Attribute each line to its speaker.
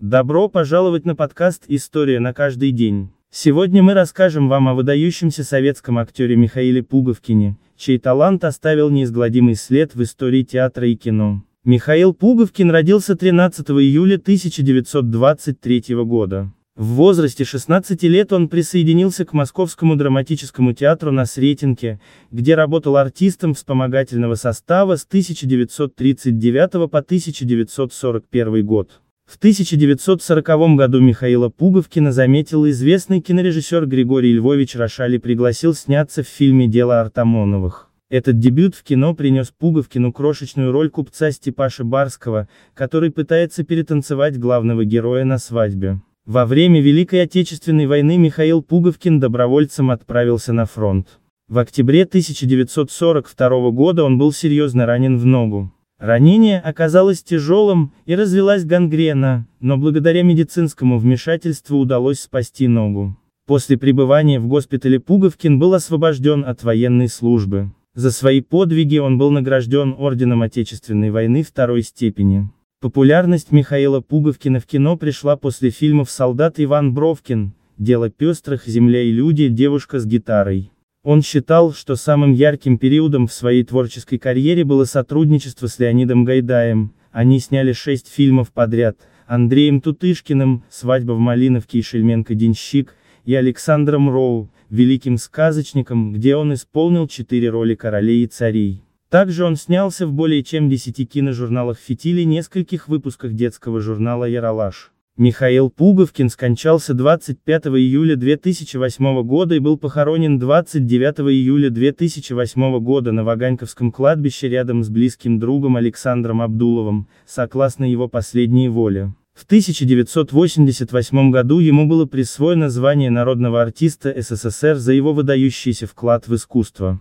Speaker 1: Добро пожаловать на подкаст «История на каждый день». Сегодня мы расскажем вам о выдающемся советском актере Михаиле Пуговкине, чей талант оставил неизгладимый след в истории театра и кино. Михаил Пуговкин родился 13 июля 1923 года. В возрасте 16 лет он присоединился к Московскому драматическому театру на Сретенке, где работал артистом вспомогательного состава с 1939 по 1941 год. В 1940 году Михаила Пуговкина заметил известный кинорежиссер Григорий Львович Рошали пригласил сняться в фильме «Дело Артамоновых». Этот дебют в кино принес Пуговкину крошечную роль купца Степаши Барского, который пытается перетанцевать главного героя на свадьбе. Во время Великой Отечественной войны Михаил Пуговкин добровольцем отправился на фронт. В октябре 1942 года он был серьезно ранен в ногу. Ранение оказалось тяжелым, и развелась гангрена, но благодаря медицинскому вмешательству удалось спасти ногу. После пребывания в госпитале Пуговкин был освобожден от военной службы. За свои подвиги он был награжден Орденом Отечественной войны второй степени. Популярность Михаила Пуговкина в кино пришла после фильмов «Солдат Иван Бровкин», «Дело пестрых», «Земля и люди», «Девушка с гитарой». Он считал, что самым ярким периодом в своей творческой карьере было сотрудничество с Леонидом Гайдаем, они сняли шесть фильмов подряд, Андреем Тутышкиным, «Свадьба в Малиновке» и «Шельменко-денщик», и Александром Роу, великим сказочником, где он исполнил четыре роли королей и царей. Также он снялся в более чем 10 киножурналах «Фитиль» и нескольких выпусках детского журнала «Яралаш». Михаил Пуговкин скончался 25 июля 2008 года и был похоронен 29 июля 2008 года на Ваганьковском кладбище рядом с близким другом Александром Абдуловым, согласно его последней воле. В 1988 году ему было присвоено звание народного артиста СССР за его выдающийся вклад в искусство.